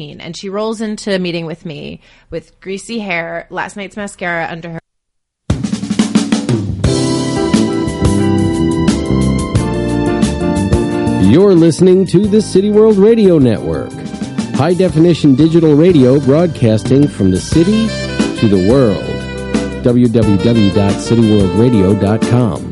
and she rolls into a meeting with me with greasy hair, last night's mascara under her. You're listening to the City World Radio Network, high definition digital radio broadcasting from the city to the world. www.cityworldradio.com.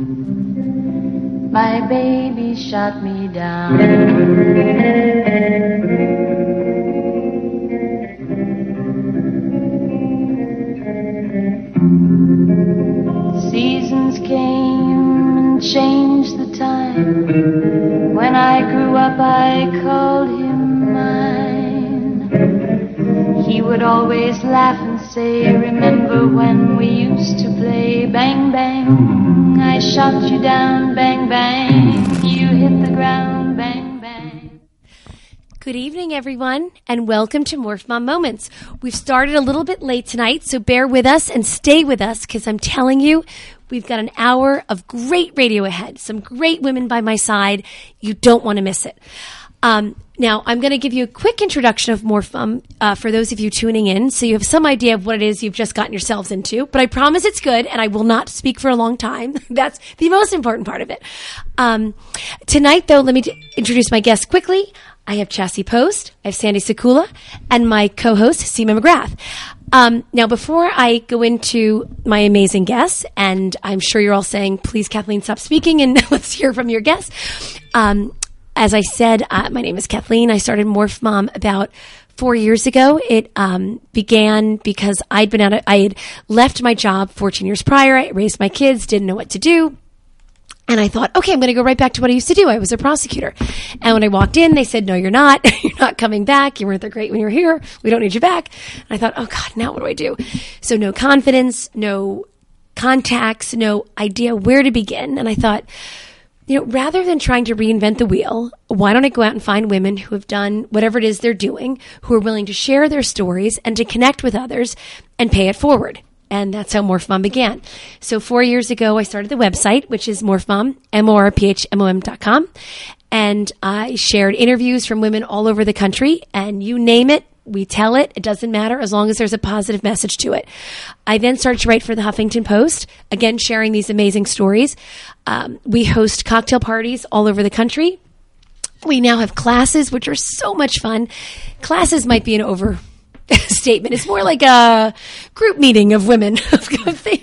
My baby shot me down. Seasons came and changed the time. When I grew up, I called him mine. He would always laugh say, Remember when we used to play bang bang? I shot you down, bang bang. You hit the ground, bang bang. Good evening, everyone, and welcome to Morph Mom Moments. We've started a little bit late tonight, so bear with us and stay with us because I'm telling you, we've got an hour of great radio ahead. Some great women by my side. You don't want to miss it. Um, now, I'm going to give you a quick introduction of Morph Mom uh, for those of you tuning in, so you have some idea of what it is you've just gotten yourselves into. But I promise it's good, and I will not speak for a long time. That's the most important part of it. Um, tonight, though, let me t- introduce my guests quickly. I have Chassie Post, I have Sandy Sakula, and my co-host Seema McGrath. Um, now, before I go into my amazing guests, and I'm sure you're all saying, "Please, Kathleen, stop speaking and let's hear from your guests." Um, as I said, uh, my name is Kathleen. I started Morph Mom about four years ago. It um, began because I'd been out. Of, I had left my job 14 years prior. I raised my kids, didn't know what to do. And I thought, okay, I'm going to go right back to what I used to do. I was a prosecutor. And when I walked in, they said, no, you're not. you're not coming back. You weren't that great when you were here. We don't need you back. And I thought, oh God, now what do I do? So no confidence, no contacts, no idea where to begin. And I thought, you know, rather than trying to reinvent the wheel, why don't I go out and find women who have done whatever it is they're doing, who are willing to share their stories and to connect with others and pay it forward? And that's how Morph Mom began. So four years ago, I started the website, which is morphmom, M-O-R-P-H-M-O-M dot com. And I shared interviews from women all over the country and you name it, we tell it. It doesn't matter as long as there's a positive message to it. I then started to write for the Huffington Post, again, sharing these amazing stories. Um, we host cocktail parties all over the country. We now have classes, which are so much fun. Classes might be an over statement. It's more like a group meeting of women.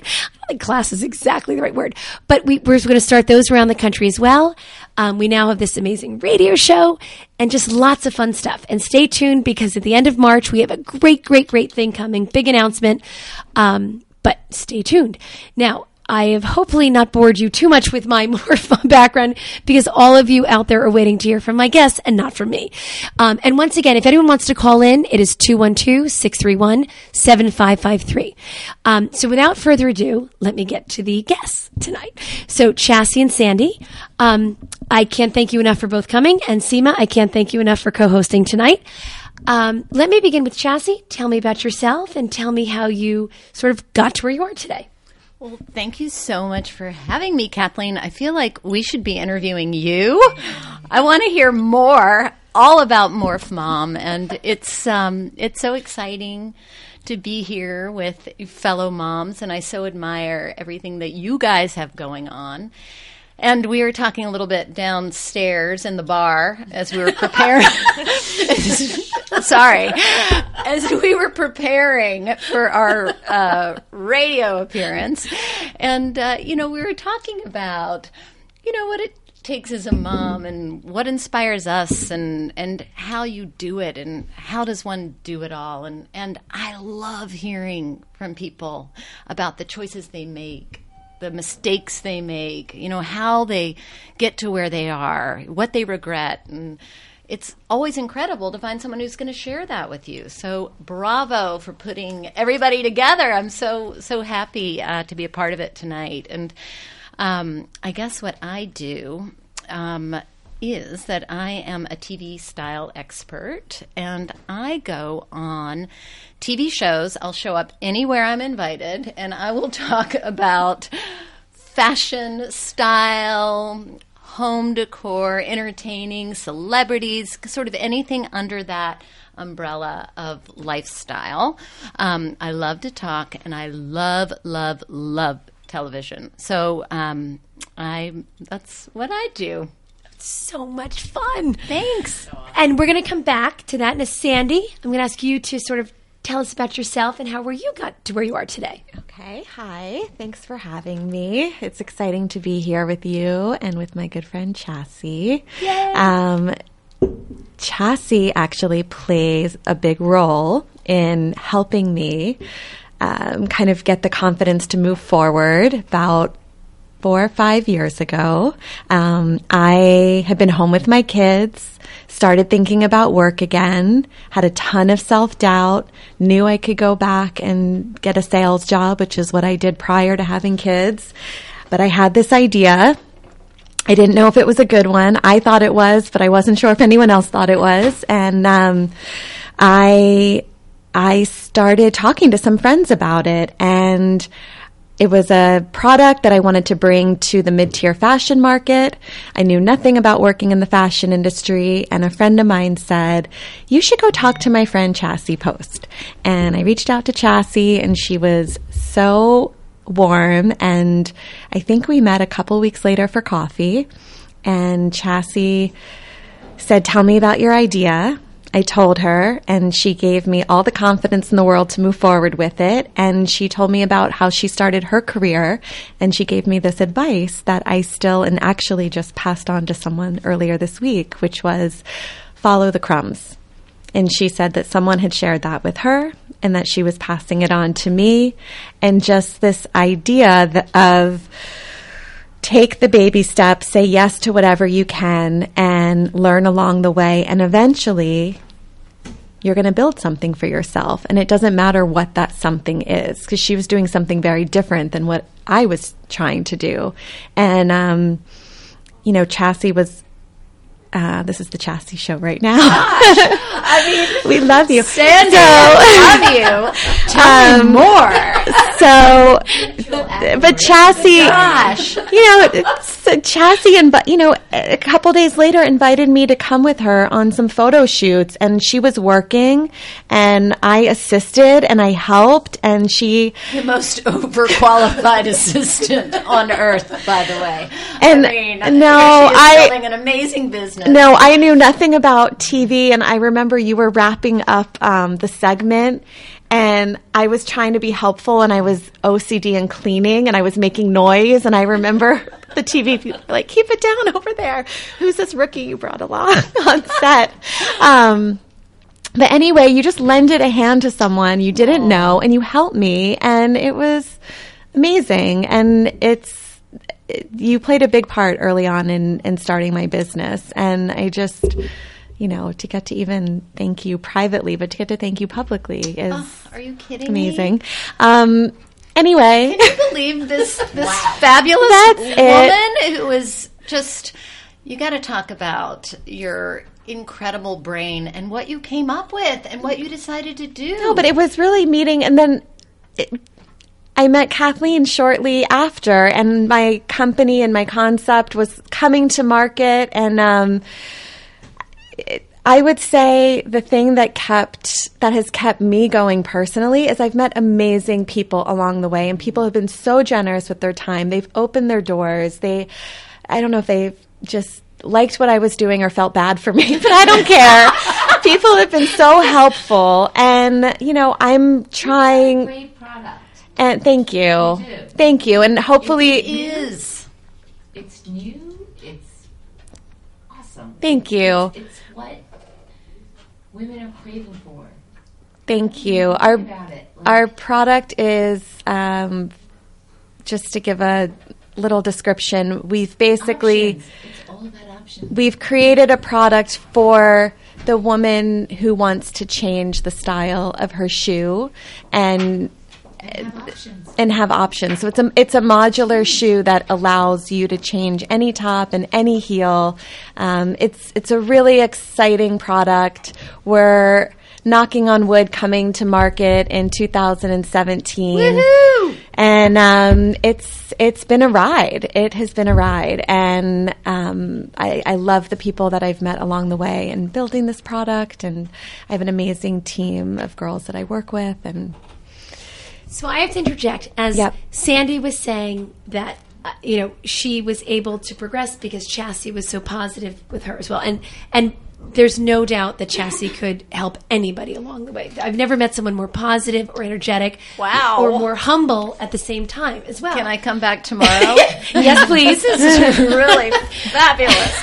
I don't think class is exactly the right word. But we, we're going to start those around the country as well. Um, we now have this amazing radio show and just lots of fun stuff. And stay tuned because at the end of March, we have a great, great, great thing coming. Big announcement. Um, but stay tuned. Now, I have hopefully not bored you too much with my more fun background because all of you out there are waiting to hear from my guests and not from me. Um, and once again, if anyone wants to call in, it is 212-631-7553. Um, so without further ado, let me get to the guests tonight. So Chassie and Sandy, um, I can't thank you enough for both coming. And Seema, I can't thank you enough for co-hosting tonight. Um, let me begin with Chassie. Tell me about yourself and tell me how you sort of got to where you are today. Well, thank you so much for having me, Kathleen. I feel like we should be interviewing you. I want to hear more, all about Morph Mom, and it's um, it's so exciting to be here with fellow moms, and I so admire everything that you guys have going on. And we were talking a little bit downstairs in the bar as we were preparing. Sorry. As we were preparing for our uh, radio appearance. And, uh, you know, we were talking about, you know, what it takes as a mom and what inspires us and and how you do it and how does one do it all and and I love hearing from people about the choices they make the mistakes they make, you know, how they get to where they are, what they regret. And it's always incredible to find someone who's going to share that with you. So bravo for putting everybody together. I'm so, so happy uh, to be a part of it tonight. And um, I guess what I do. Um, is that I am a TV style expert and I go on TV shows. I'll show up anywhere I'm invited and I will talk about fashion, style, home decor, entertaining, celebrities, sort of anything under that umbrella of lifestyle. Um, I love to talk and I love, love, love television. So um, I that's what I do so much fun. Thanks. And we're going to come back to that. And Sandy, I'm going to ask you to sort of tell us about yourself and how where you got to where you are today. Okay. Hi. Thanks for having me. It's exciting to be here with you and with my good friend Chassie. Yay. Um, Chassie actually plays a big role in helping me um, kind of get the confidence to move forward about four or five years ago. Um, I had been home with my kids, started thinking about work again, had a ton of self doubt, knew I could go back and get a sales job, which is what I did prior to having kids. But I had this idea. I didn't know if it was a good one. I thought it was, but I wasn't sure if anyone else thought it was. And um, I I started talking to some friends about it and it was a product that I wanted to bring to the mid tier fashion market. I knew nothing about working in the fashion industry, and a friend of mine said, You should go talk to my friend Chassie Post. And I reached out to Chassie, and she was so warm. And I think we met a couple weeks later for coffee. And Chassie said, Tell me about your idea. I told her, and she gave me all the confidence in the world to move forward with it. And she told me about how she started her career, and she gave me this advice that I still and actually just passed on to someone earlier this week, which was follow the crumbs. And she said that someone had shared that with her and that she was passing it on to me. And just this idea of, take the baby steps, say yes to whatever you can, and learn along the way. And eventually, you're going to build something for yourself. And it doesn't matter what that something is, because she was doing something very different than what I was trying to do. And, um, you know, Chassie was uh, this is the Chassie Show right now. I mean, we love you, Sandy. love you. Tell um, me more. So, but Chassie, gosh, you know, so Chassie, and you know, a couple days later, invited me to come with her on some photo shoots, and she was working, and I assisted and I helped, and she the most overqualified assistant on earth, by the way. And I mean, no, I building an amazing business business. No, I knew nothing about TV, and I remember you were wrapping up um, the segment, and I was trying to be helpful, and I was OCD and cleaning, and I was making noise, and I remember the TV people like, "Keep it down over there." Who's this rookie you brought along on set? Um, but anyway, you just lended a hand to someone you didn't know, and you helped me, and it was amazing. And it's it- you played a big part early on in in starting my business, and I just. You know, to get to even thank you privately, but to get to thank you publicly is Are you kidding amazing. Um, anyway, Can you believe this this fabulous That's woman it. who was just you got to talk about your incredible brain and what you came up with and what you decided to do. No, but it was really meeting, and then it, I met Kathleen shortly after, and my company and my concept was coming to market, and um, I would say the thing that kept that has kept me going personally is I've met amazing people along the way, and people have been so generous with their time. They've opened their doors. They, I don't know if they've just liked what I was doing or felt bad for me, but I don't care. people have been so helpful, and you know I'm trying. Great product. And thank you, do. thank you, and hopefully, it is It's new. It's awesome. thank you, It's what women are craving for. thank you. Our Like, Our product is um, just to give a little description. We've basically options. It's all about options. we've created a product for the woman who wants to change the style of her shoe and And have options. and have options. So it's a it's a modular shoe that allows you to change any top and any heel. Um, it's it's a really exciting product. We're knocking on wood, coming to market in 2017, and um, it's it's been a ride. It has been a ride, and um, I, I love the people that I've met along the way in building this product. And I have an amazing team of girls that I work with, and So I have to interject as Yep. Sandy was saying that uh, you know she was able to progress because Chassie was so positive with her as well, and and there's no doubt that Chassie could help anybody along the way. I've never met someone more positive or energetic, Wow. or more humble at the same time as well. Can I come back tomorrow? yes, please. this is really fabulous.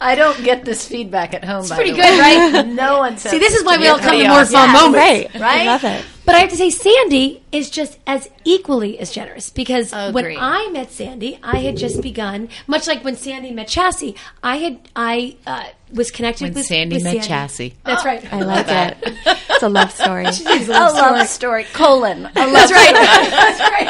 I don't get this feedback at home. It's pretty good, right? No one says. See, this is why we all come to the more office. fun moments. right, Right? I love it. But I have to say, Sandy is just as equally as generous because when I met Sandy, I had just begun, much like when Sandy met Chassie. I had I uh, was connected When with Sandy with met Chassie. That's right. I like it. It's a love story. A love story. Colon. A love That's right. That's right.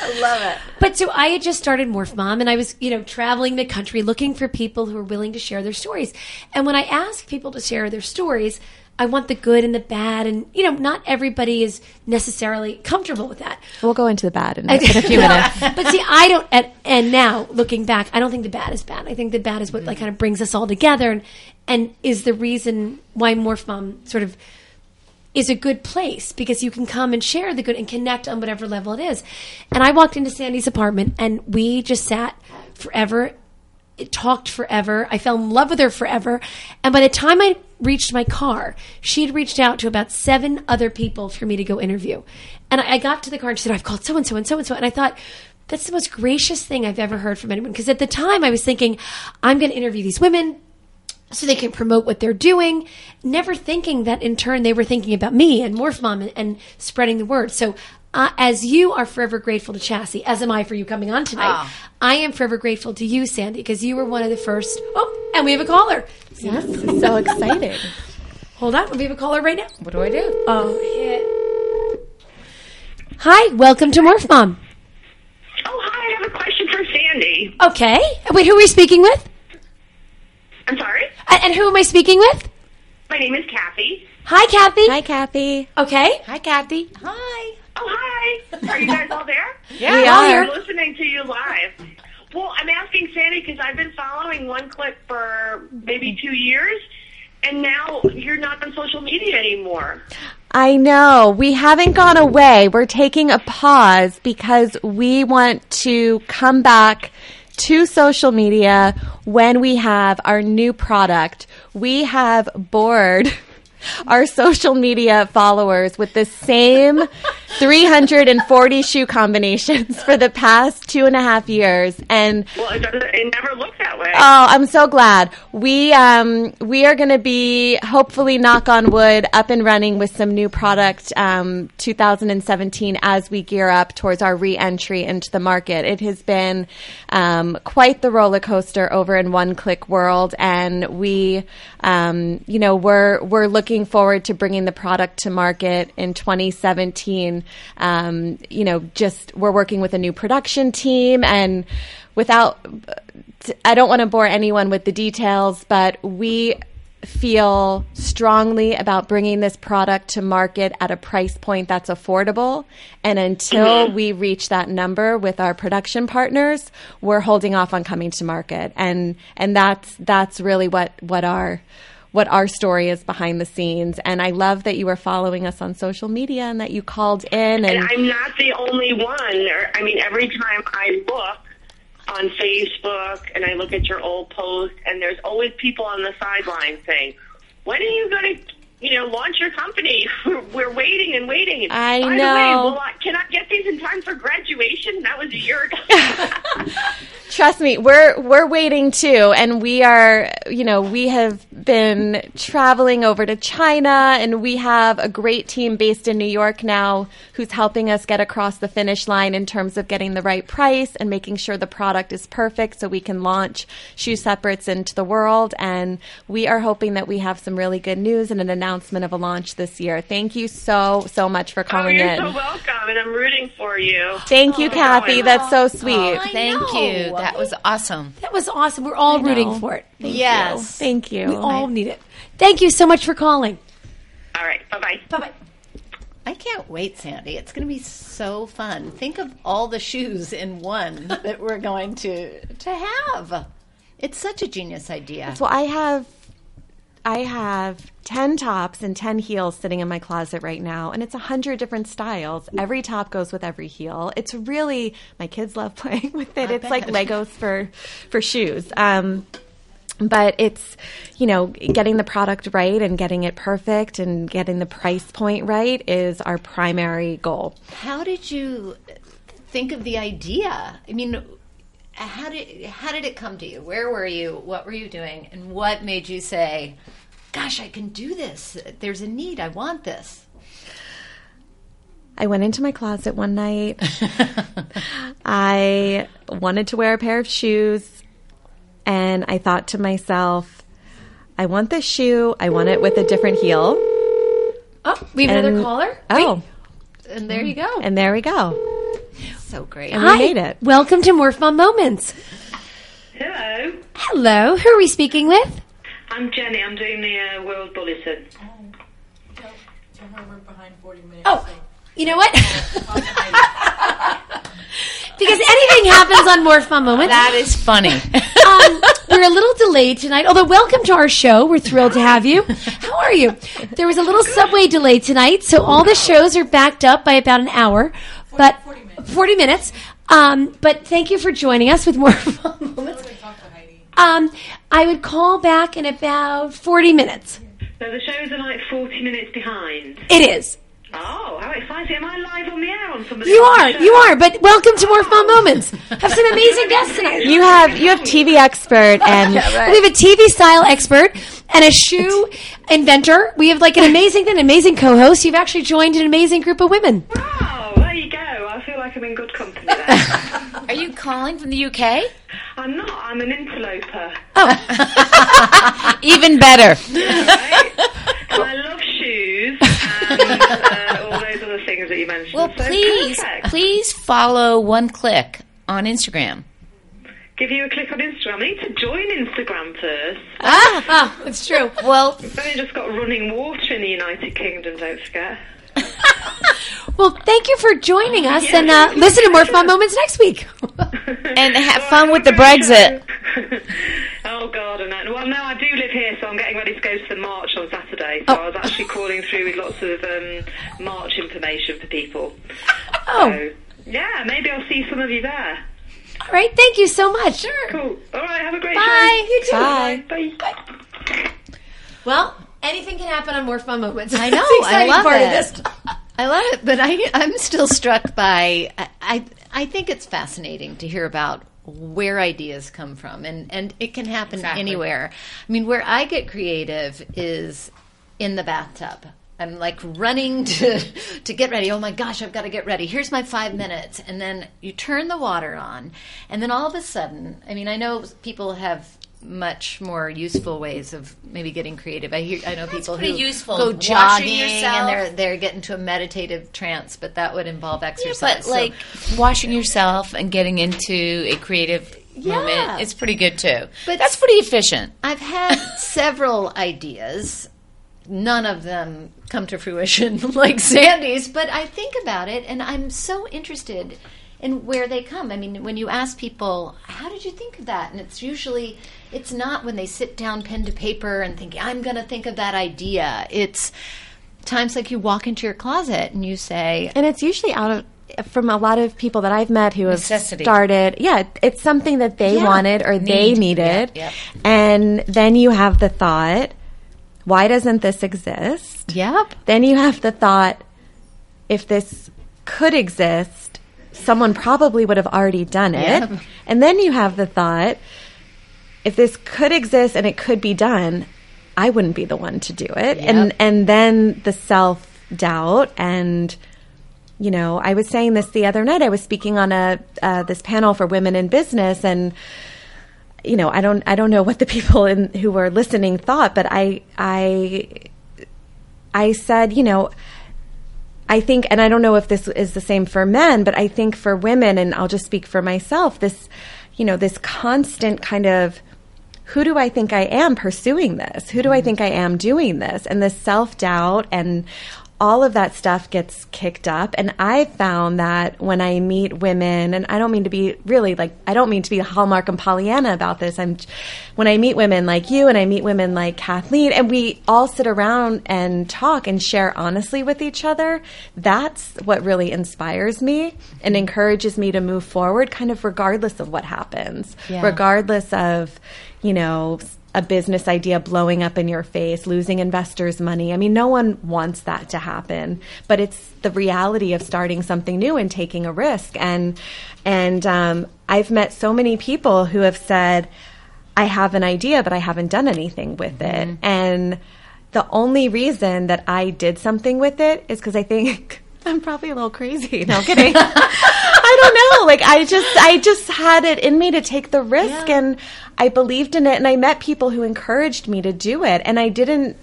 I love it. But so I had just started Morph Mom, and I was, you know, traveling the country looking for people who were willing to share their stories. And when I ask people to share their stories, I want the good and the bad, and you know, not everybody is necessarily comfortable with that. We'll go into the bad in, a- in a few minutes. but see, I don't. And, and now looking back, I don't think the bad is bad. I think the bad is what like kind of brings us all together, and and is the reason why Morph Mom sort of is a good place because you can come and share the good and connect on whatever level it is. And I walked into Sandy's apartment and we just sat forever. It talked forever. I fell in love with her forever. And by the time I reached my car, she had reached out to about seven other people for me to go interview. And I, I got to the car and she said, I've called so and so and so and so. And I thought, that's the most gracious thing I've ever heard from anyone. Because at the time I was thinking, I'm going to interview these women so they can promote what they're doing, never thinking that in turn they were thinking about me and Morph Mom and, and spreading the word. So, uh, as you are forever grateful to Chassie, as am I for you coming on tonight, I am forever grateful to you, Sandy, because you were one of the first. Oh, and we have a caller. Yes, so excited. Hold on, we have a caller right now. What do I do? Oh, hit. Hi, welcome to Morph Mom. Oh, hi. I have a question for Sandy. Okay. Wait, who are we speaking with? I'm sorry. Uh, And who am I speaking with? My name is Kathy. Hi, Kathy. Hi, Kathy. Okay. Hi, Kathy. Hi. Oh, hi. Are you guys all there? Yeah. We I'm are. listening to you live. Well, I'm asking Sandy because I've been following One Click for maybe two years, and now you're not on social media anymore. I know. We haven't gone away. We're taking a pause because we want to come back to social media when we have our new product. We have bored our social media followers with the same 340 shoe combinations for the past two and a half years. And Well, it, it never looked that way. Oh, I'm so glad. We um we are going to be hopefully knock on wood up and running with some new product um 2017 as we gear up towards our re-entry into the market. It has been um quite the roller coaster over in One Click World and we um you know we're we're looking forward to bringing the product to market in 2017. Um you know just we're working with a new production team and without I don't want to bore anyone with the details, but we feel strongly about bringing this product to market at a price point that's affordable. And until we reach that number with our production partners, we're holding off on coming to market. And and that's that's really what what our what our story is behind the scenes. And I love that you were following us on social media and that you called in and And I'm not the only one. I mean, every time I look on Facebook and I look at your old post, and there's always people on the sideline saying, "When are you going to?" You know, launch your company. We're, waiting and waiting. I by The way, know. will I, can I get these in time for graduation? That was a year ago. Trust me, we're we're waiting too, and we are. You know, we have been traveling over to China, and we have a great team based in New York now, who's helping us get across the finish line in terms of getting the right price and making sure the product is perfect, so we can launch shoe separates into the world. And we are hoping that we have some really good news and an announcement of a launch this year. Thank you so so much for oh, calling you're in. so welcome, and I'm rooting for you. Thank you, Oh, Kathy. I That's so sweet. Oh, Thank know. you. That was awesome. That was awesome. We're all rooting for it. yes. Thank you. We all need it. Thank you so much for calling. All right, bye bye. Bye bye. I can't wait, Sandy. It's going to be so fun. Think of all the shoes in one that we're going to to have. It's such a genius idea. So I have I have 10 tops and 10 heels sitting in my closet right now and it's a 100 different styles. Every top goes with every heel. It's really my kids love playing with it. it's like Legos for for shoes. Um but it's you know getting the product right and getting it perfect and getting the price point right is our primary goal How did you think of the idea? I mean, how did how did it come to you? Where were you? What were you doing? And what made you say, "Gosh, I can do this. There's a need. I want this." I went into my closet one night. I wanted to wear a pair of shoes, and I thought to myself, I want this shoe. I want it with a different heel. Oh, we have another And- caller. Oh, And there you go. and there we go. So great. And we made it. Welcome to Morph Mom Moments. Hello, Hello. Who are we speaking with? I'm Jenny. I'm doing the uh, World Bulletin. Oh, you know what? because anything happens on Morph Mom Moments. That is funny. um, we're a little delayed tonight, although welcome to our show. We're thrilled to have you. How are you? There was a little subway delay tonight, so all the shows are backed up by about an hour. But 40 minutes. Um, but thank you for joining us with Morph Mom Moments. Um, I would call back in about 40 minutes. So the shows are like 40 minutes behind. It is. Oh, how exciting. Am I live on the air on somebody You are, show? you are, but welcome to Morph Mom Moments. Have some amazing guests tonight. You have you have TV expert and We have a TV style expert and a shoe inventor. We have like an amazing, an amazing co-host. You've actually joined an amazing group of women. Oh, there you go. I feel like I'm in good company there. Are you calling from the UK? I'm not. I'm an interloper. Oh. Even better. Right? and I love shoes and uh, all those other things that you mentioned. Well, So please, perfect. please follow One Click on Instagram. Give you a click on Instagram. I need to join Instagram first. Ah, that's true. Well, We've only just got running water in the United Kingdom, don't forget. Well, thank you for joining us, and uh, listen to Morph Mom Moments next week. and have Well, fun with the Brexit. oh God, and that. Well, no, I do live here, so I'm getting ready to go to the march on Saturday. So Oh. I was actually calling through with lots of um, march information for people. Oh, So yeah, maybe I'll see some of you there. All right. Thank you so much. Sure. Cool. All right. Have a great day. Bye. show. You too. Bye. Bye. Well, anything can happen on Morph Mom Moments. I know. I love part it. of this. I love it, but I, I'm still struck by. I, I, I think it's fascinating to hear about where ideas come from, and and it can happen anywhere. I mean, where I get creative is in the bathtub. I'm like running to to get ready. Oh my gosh, I've got to get ready. Here's my five minutes, and then you turn the water on, and then all of a sudden, I mean, I know people have much more useful ways of maybe getting creative. I hear I know people pretty who useful. go jogging and they're they're getting to a meditative trance, but that would involve Yeah, exercise. but So- like washing yourself and getting into a creative moment, it's pretty good too. But that's pretty efficient. I've had several ideas. None of them come to fruition like Sandy's, but I think about it and I'm so interested in where they come. I mean, when you ask people, how did you think of that? And it's usually, it's not when they sit down pen to paper and think, I'm going to think of that idea. It's times like you walk into your closet and you say, And it's usually out of from a lot of people that I've met who have Necessity. started. Yeah, it's something that they Yeah. wanted or they needed. Yep, yep. And then you have the thought, why doesn't this exist? Yep. Then you have the thought, if this could exist, someone probably would have already done it. Yep. And then you have the thought, if this could exist and it could be done, I wouldn't be the one to do it. And and then the self doubt and you know, I was saying this the other night. I was speaking on a uh, this panel for women in business, and you know, I don't I don't know what the people in, who were listening thought, but I I I said, you know, I think, and I don't know if this is the same for men, but I think for women, and I'll just speak for myself, this, you know, this constant kind of, who do I think I am pursuing this? Who do I mm-hmm. think I am doing this? And this self doubt and all of that stuff gets kicked up. And I found that when I meet women, and I don't mean to be really like, I don't mean to be Hallmark and Pollyanna about this. I'm, when I meet women like you and I meet women like Kathleen, and we all sit around and talk and share honestly with each other, that's what really inspires me and encourages me to move forward, kind of regardless of what happens, regardless of, you know, a business idea blowing up in your face, losing investors' money. I mean, no one wants that to happen, but it's the reality of starting something new and taking a risk. And and um, I've met so many people who have said, "I have an idea, but I haven't done anything with it." And the only reason that I did something with it is because I think. I'm probably a little crazy. No kidding. I don't know. Like I just I just had it in me to take the risk and I believed in it and I met people who encouraged me to do it and I didn't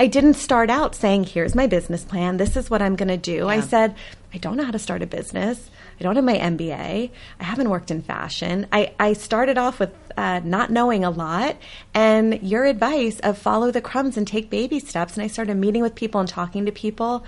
I didn't start out saying here's my business plan. This is what I'm going to do. I said I don't know how to start a business. I don't have my MBA. I haven't worked in fashion. I, I started off with uh, not knowing a lot, and your advice of follow the crumbs and take baby steps. And I started meeting with people and talking to people,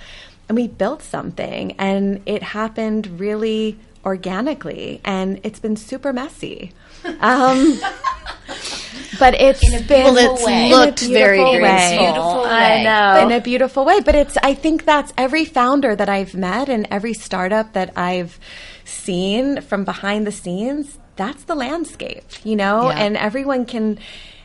and we built something, and it happened really organically, and it's been super messy. Um, but it's been Well, it's in a looked very beautiful way. graceful. I know. In a beautiful way. But it's I think that's every founder that I've met and every startup that I've seen from behind the scenes, that's the landscape, you know? Yeah. And everyone can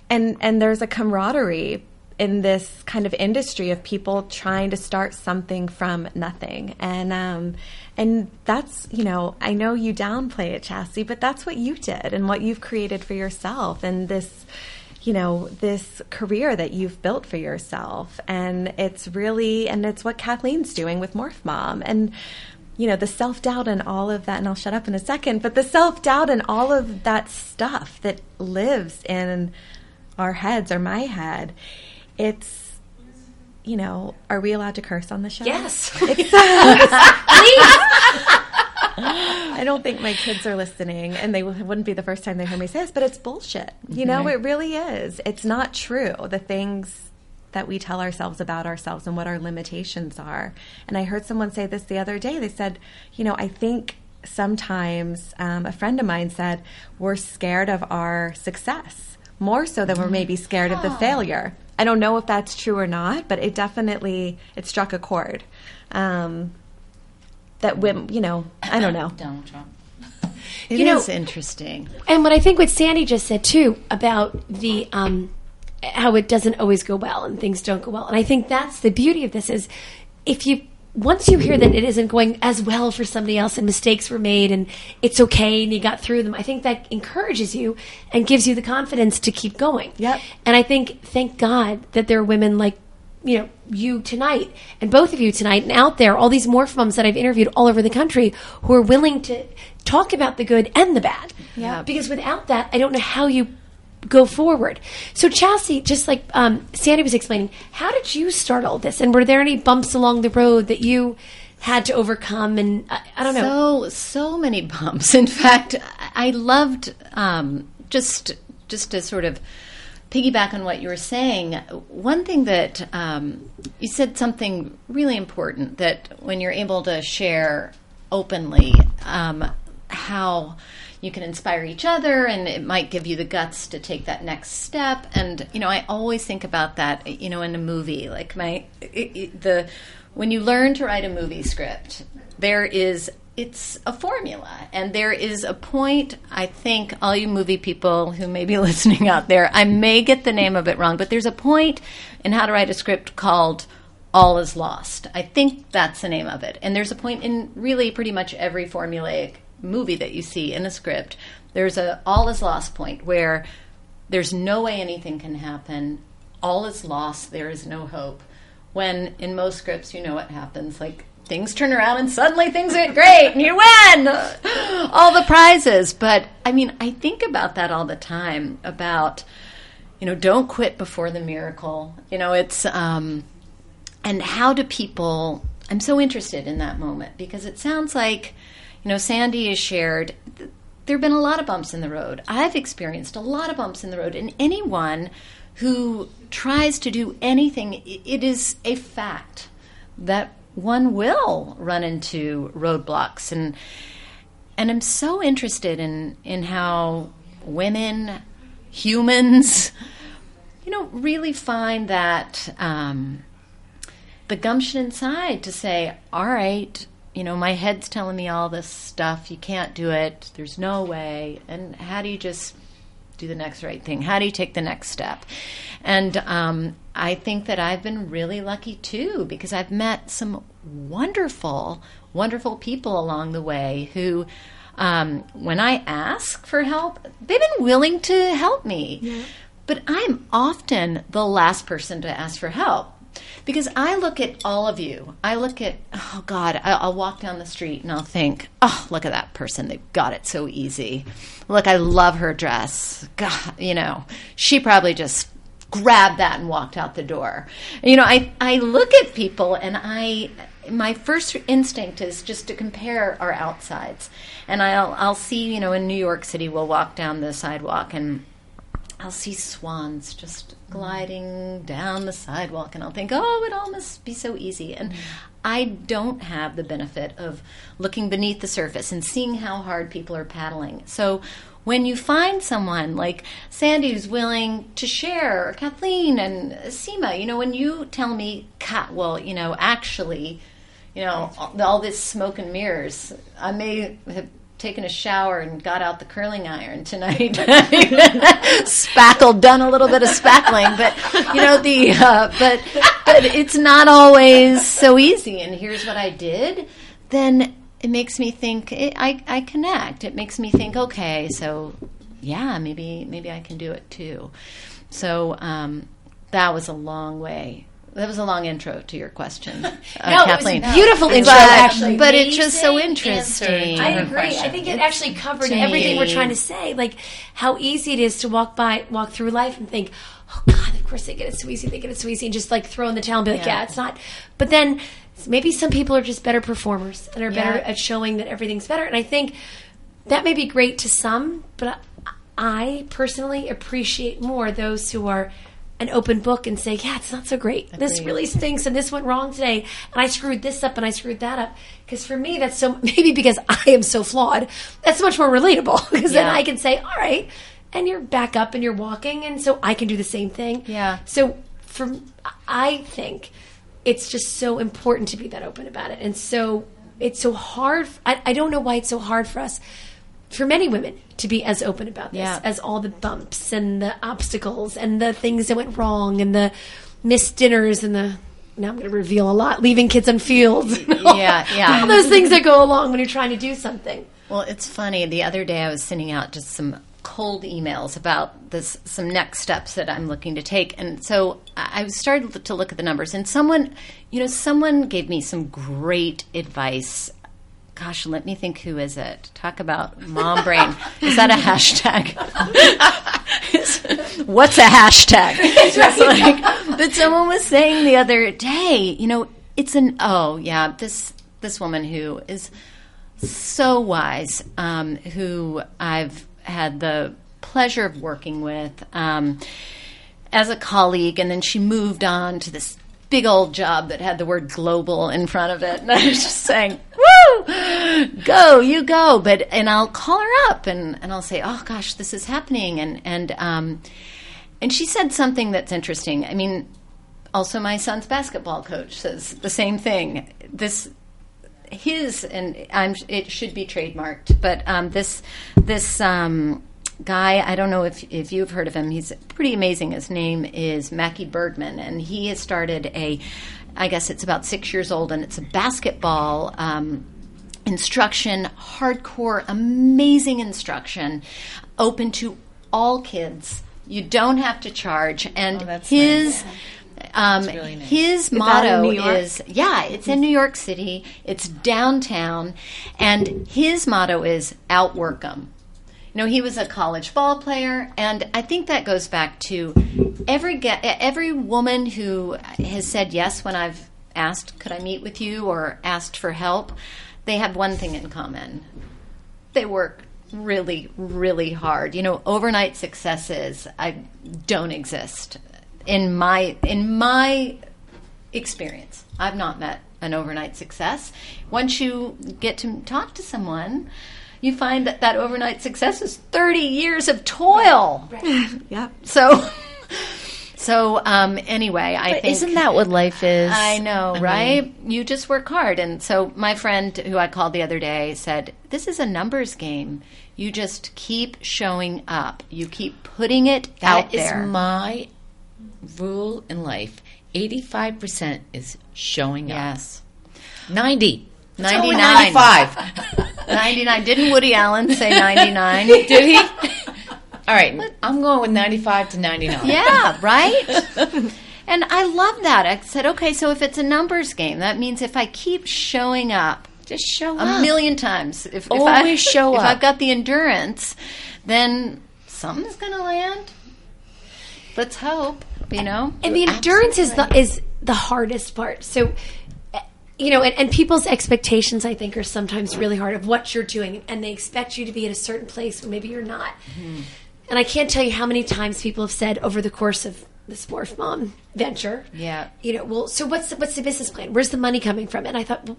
and and there's a camaraderie in this kind of industry of people trying to start something from nothing. And um and that's, you know, I know you downplay it, Chassie, but that's what you did and what you've created for yourself and this you know, this career that you've built for yourself. And it's really, and it's what Kathleen's doing with Morph Mom. And, you know, the self doubt and all of that, and I'll shut up in a second, but the self doubt and all of that stuff that lives in our heads or my head, it's, you know, are we allowed to curse on the show? Yes. It's, I don't think my kids are listening, and they wouldn't be the first time they hear me say this, but it's bullshit. You know, it really is. It's not true. The things that we tell ourselves about ourselves and what our limitations are. And I heard someone say this the other day. They said, you know, I think sometimes um, a friend of mine said, we're scared of our success more so than we're maybe scared of the failure. I don't know if that's true or not, but it definitely it struck a chord. Um, that women, you know, I don't know. Donald Trump. It you know, interesting. and what I think what Sandy just said too about the um, how it doesn't always go well and things don't go well, and I think that's the beauty of this is if you once you hear that it isn't going as well for somebody else and mistakes were made and it's okay and you got through them, I think that encourages you and gives you the confidence to keep going. Yep. And I think thank God that there are women like you know you tonight and both of you tonight and out there all these morph moms that I've interviewed all over the country who are willing to talk about the good and the bad. Yeah. Because without that, I don't know how you go forward. So Chassie, just like um, Sandy was explaining, how did you start all this? And were there any bumps along the road that you had to overcome? And I, I don't know. So so many bumps. In fact, I loved um, just just to sort of piggyback on what you were saying. One thing that um, you said something really important that when you're able to share openly um, how you can inspire each other and it might give you the guts to take that next step. And you know i always think about that you know in a movie like my it, it, the when you learn to write a movie script there is it's a formula. And there is a point i think all you movie people who may be listening out there i may get the name of it wrong but there's a point in how to write a script called all is lost. I think that's the name of it. And there's a point in really pretty much every formulaic movie that you see in a script there's a all is lost point where there's no way anything can happen. All is lost. There is no hope. When in most scripts you know what happens. Like things turn around and suddenly things are great and you win! All the prizes. But i mean i think about that all the time about you know don't quit before the miracle. You know it's um and how do people i'm so interested in that moment because it sounds like you know sandy has shared there have been a lot of bumps in the road. I've experienced a lot of bumps in the road and anyone who tries to do anything it is a fact that one will run into roadblocks. And and i'm so interested in in how women humans you know really find that um, the gumption inside to say, all right, you know, my head's telling me all this stuff. You can't do it. There's no way. And how do you just do the next right thing? How do you take the next step? And um, I think that I've been really lucky too because I've met some wonderful, wonderful people along the way who. Um, when I ask for help, they've been willing to help me. But I'm often the last person to ask for help because I look at all of you. I look at, oh God, I'll walk down the street and I'll think, oh, look at that person. They've got it so easy. Look, I love her dress. God, you know, she probably just grabbed that and walked out the door. You know, I, I look at people and I, my first instinct is just to compare our outsides. And I'll, I'll see, you know, in New York City, we'll walk down the sidewalk and I'll see swans just gliding down the sidewalk, and I'll think, oh, it all must be so easy. And mm-hmm. I don't have the benefit of looking beneath the surface and seeing how hard people are paddling. So when you find someone like Sandy who's willing to share, or Kathleen and Seema, you know, when you tell me, "Kat, well, you know, actually, you know, all this smoke and mirrors, I may have taken a shower and got out the curling iron tonight. Spackled, done a little bit of spackling, but you know the uh, but but it's not always so easy. And here's what I did. Then it makes me think. It, I I connect. It makes me think. Okay, so yeah, maybe maybe I can do it too. So um, that was a long way. That was a long intro to your question, uh, No, Kathleen. it was a beautiful intro, But- actually. but it's just so interesting. I Her agree. I think it actually covered to everything we're trying to say. Like how easy it is to walk by, walk through life and think, "Oh God, of course they get it so easy. They get it so easy," and just like throw in the towel and be like, Yeah. "Yeah, it's not." But then maybe some people are just better performers and are better at showing that everything's better. And I think that may be great to some, but I personally appreciate more those who are an open book and say, "Yeah, it's not so great. This really stinks, and this went wrong today, and I screwed this up, and I screwed that up." Because for me, that's so maybe because I am so flawed, that's much more relatable. Because then I can say, "All right," and you're back up and you're walking, and so I can do the same thing. Yeah. So for I think it's just so important to be that open about it, and so it's so hard. I, I don't know why it's so hard for us for many women to be as open about this Yeah. as all the bumps and the obstacles and the things that went wrong and the missed dinners and the now I'm going to reveal a lot leaving kids on fields Yeah, yeah. all those things that go along when you're trying to do something Well, it's funny. The other day I was sending out just some cold emails about this, some next steps that I'm looking to take, and so I I started to look at the numbers. And someone, you know, someone gave me some great advice. Gosh, let me think. Who is it? Talk about mom brain. is that a hashtag? What's a hashtag? It's like, but someone was saying the other day, you know, it's an oh yeah, this this woman who is so wise, um, who I've had the pleasure of working with um, as a colleague, and then she moved on to this big old job that had the word global in front of it, and I was just saying, "Woo, go, you go!" But and I'll call her up and and I'll say, "Oh gosh, this is happening," and and um, and she said something that's interesting. I mean. Also, my son's basketball coach says the same thing. This his and I'm it should be trademarked, but um, this this um, guy I don't know if if you've heard of him. He's pretty amazing. His name is Mackie Bergman, and he has started a. I guess it's about six years old, and it's a basketball. Um, instruction, hardcore, amazing instruction, open to all kids. You don't have to charge, and that's his um, really nice. his motto is yeah, it's in New York City. It's downtown, and his motto is outwork 'em. Know, he was a college ball player, and I think that goes back to every every woman who has said yes when I've asked, "Could I meet with you?" or asked for help. They have one thing in common: they work really, really hard. You know, overnight successes I don't exist in my in my experience. I've not met an overnight success. Once you get to talk to someone, you find that that overnight success is 30 years of toil. Right. Yep. So so um anyway, I But think isn't that what life is? I know, right? you just work hard. And so my friend who I called the other day said, This is a numbers game. You just keep showing up. You keep putting it out there." That is my rule in life. Eighty-five percent is showing up. yes. Ninety. It's only 99. Ninety-five. 99. Didn't Woody Allen say 99? Did he? All right, I'm going with ninety-five to ninety-nine. yeah, right? And I love that. I said, okay, so if it's a numbers game, that means if I keep showing up just show up a million times, if, if I, Always show if up. If I've got the endurance, then something's going to land. Let's hope, you know? and the endurance is the is the hardest part. So, you know, and, and people's expectations, I think, are sometimes really hard of what you're doing, and they expect you to be at a certain place when maybe you're not. Mm-hmm. And I can't tell you how many times people have said over the course of the Morph Mom venture, Yeah. you know, well, so what's the, what's the business plan? Where's the money coming from? And I thought, well,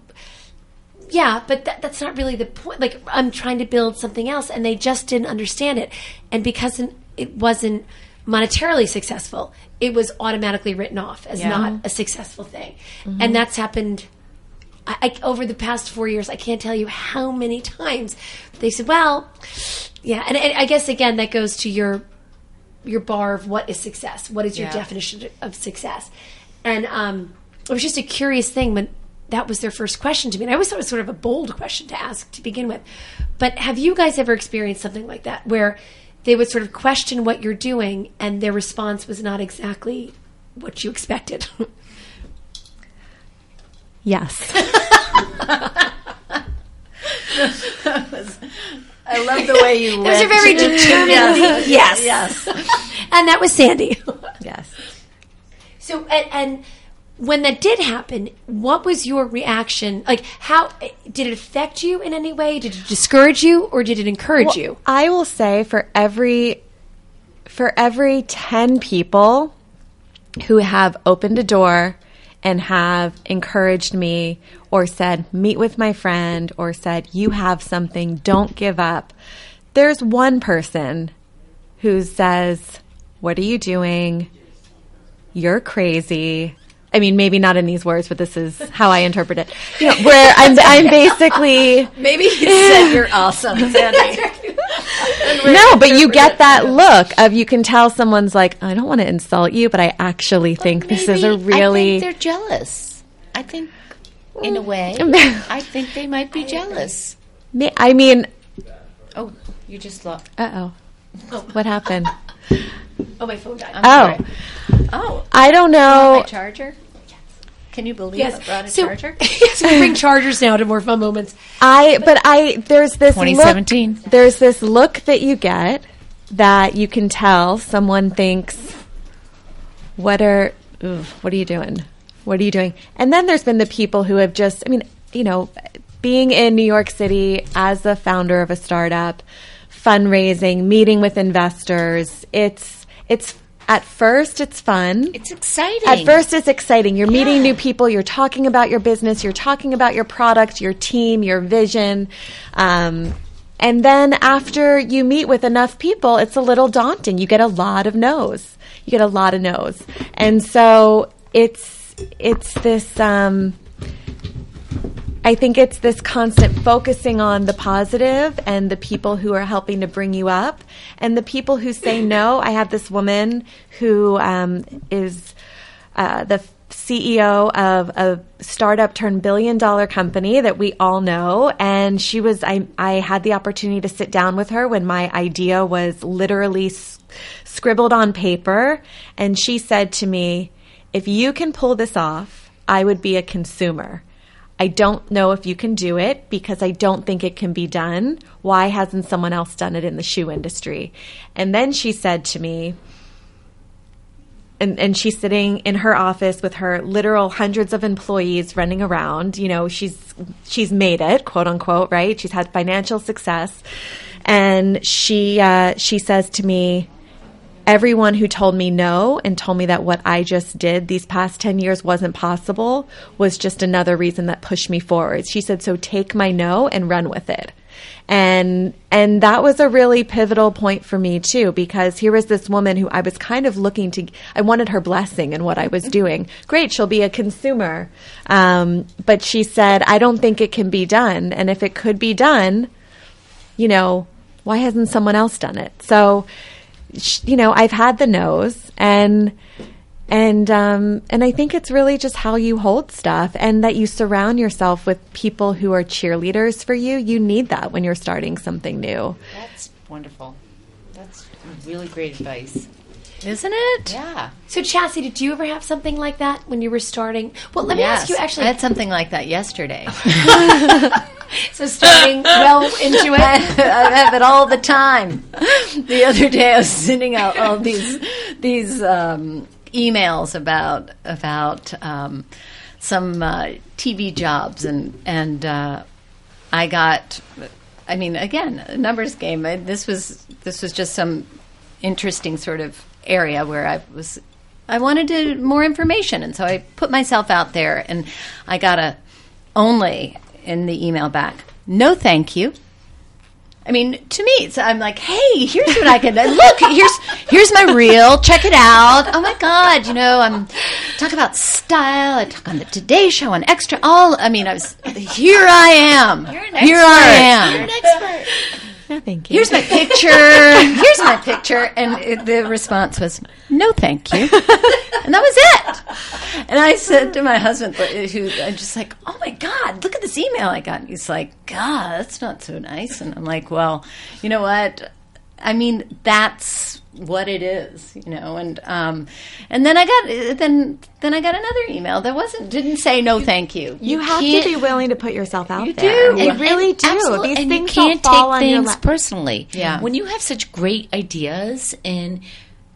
yeah, but that, that's not really the point. Like, I'm trying to build something else, and they just didn't understand it. And because it wasn't monetarily successful, it was automatically written off as Yeah. not a successful thing. And that's happened. I, I, over the past four years, I can't tell you how many times they said, "Well, yeah," and, and I guess again that goes to your your bar of what is success. What is your Yeah. definition of success? And um, it was just a curious thing when that was their first question to me. And I always thought it was sort of a bold question to ask to begin with. But have you guys ever experienced something like that where they would sort of question what you're doing and their response was not exactly what you expected? Yes. I love the way you Those are very determined. yes. Yes. and that was Sandy. yes. So, and, and when that did happen, what was your reaction? Like, how did it affect you in any way? Did it discourage you, or did it encourage you? I will say for every for every 10 people who have opened a door and have encouraged me or said meet with my friend or said you have something don't give up there's one person who says what are you doing you're crazy I mean, maybe not in these words, but this is how I interpret it. You know, where I'm, I'm basically Maybe you said you're awesome, Sandy. No, but you get that look of you can tell someone's like, I don't want to insult you, but I actually think this is a really. think they're jealous. I think, in a way, I think they might be jealous. I mean, Oh, you just lost. uh oh, what happened? Oh, my phone died. Oh, Oh, I don't know. my charger. Can you believe Yes. I brought a So, charger? yes, we bring chargers now to Morph Mom Moments. I but I there's this look, 2017. there's this look that you get that you can tell someone thinks what are ooh, what are you doing? What are you doing? And then there's been the people who have just I mean, you know, being in New York City as the founder of a startup, fundraising, meeting with investors, it's it's at first it's fun. It's exciting. At first, it's exciting. You're meeting new people. You're talking about your business. You're talking about your product, your team, your vision. Um, and then after you meet with enough people, it's a little daunting. You get a lot of no's. You get a lot of no's. And so it's, it's this, um, I think it's this constant focusing on the positive and the people who are helping to bring you up and the people who say no. I have this woman who um, is uh, the CEO of a startup turned billion dollar company that we all know. And she was, I, I had the opportunity to sit down with her when my idea was literally s- scribbled on paper. And she said to me, if you can pull this off, I would be a consumer. I don't know if you can do it because I don't think it can be done. Why hasn't someone else done it in the shoe industry? And then she said to me, and, and she's sitting in her office with her literal hundreds of employees running around. You know, she's she's made it, quote unquote, right? She's had financial success, and she uh, she says to me, everyone who told me no and told me that what I just did these past 10 years wasn't possible was just another reason that pushed me forward. She said, so take my no and run with it. And, and that was a really pivotal point for me too, because here was this woman who I was kind of looking to, I wanted her blessing in what I was doing. Great, she'll be a consumer. Um, but she said, I don't think it can be done. And if it could be done, you know, why hasn't someone else done it? So, you know, I've had the nose and and um, and I think it's really just how you hold stuff and that you surround yourself with people who are cheerleaders for you. You need that when you're starting something new. That's wonderful. That's really great advice. Isn't it? Yeah. So, Chassie, did you ever have something like that when you were starting? Well, let me Yes. ask you actually. I had something like that yesterday. so, starting well into it. I have it all the time. The other day, I was sending out all these these um, emails about about um, some uh, TV jobs, and and uh, I got. I mean, again, a numbers game. I, this was this was just some interesting sort of area where I was. I wanted to, more information, and so I put myself out there, and I got a only in the email back. No, thank you. I mean, to me, it's, I'm like, hey, here's what I can look. Here's here's my reel. Check it out. Oh my god, you know, I'm talk about style. I talk on the Today Show and extra. All I mean, I was here. I am. Here I am. Yeah, thank you. Here's my picture. Here's my picture. And it, the response was, no, thank you. And that was it. And I said to my husband, who I'm just like, oh my God, look at this email I got. And he's like, God, that's not so nice. And I'm like, well, you know what? I mean, that's what it is, you know. And um, and then I got then then I got another email that wasn't didn't say no, thank you. you have to be willing to put yourself out You there. do. You And- really and do. absolute- These and things you can't take things lap. personally. Yeah. When you have such great ideas and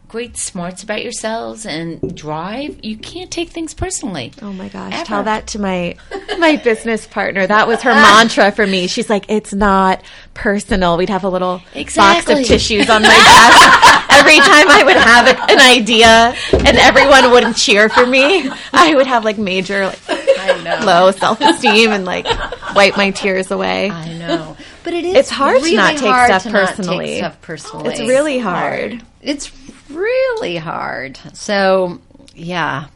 great smarts about yourselves and drive, you can't take things personally. Oh my gosh! Ever. Tell that to my my business partner. That was her mantra for me. She's like, "It's not personal." We'd have a little box of tissues on my desk every time I would have a, an idea, and everyone would cheer for me. I would have like major like, I know. low self esteem and like wipe my tears away. I know, but it is. It's hard to really not take hard stuff personally. take stuff personally. It's really hard. It's really hard. So yeah,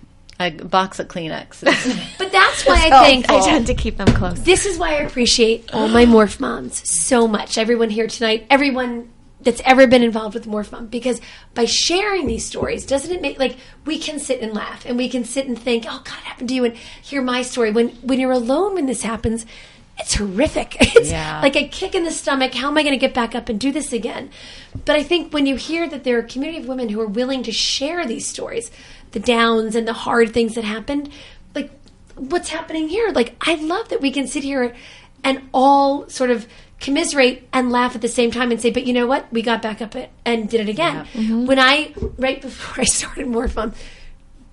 a box of Kleenex. But that's why I think I tend to keep them close. this is why I appreciate all my morph moms so much. Everyone here tonight, everyone that's ever been involved with Morph Mom because by sharing these stories, doesn't it make like we can sit and laugh and we can sit and think, oh God, it happened to you and hear my story. When when you're alone when this happens, it's horrific. It's Yeah. like a kick in the stomach. How am I going to get back up and do this again? But I think when you hear that there are a community of women who are willing to share these stories, the downs and the hard things that happened, like what's happening here. Like, I love that we can sit here and all sort of commiserate and laugh at the same time and say, but you know what? We got back up it and did it again. When I, right before I started Morph Mom,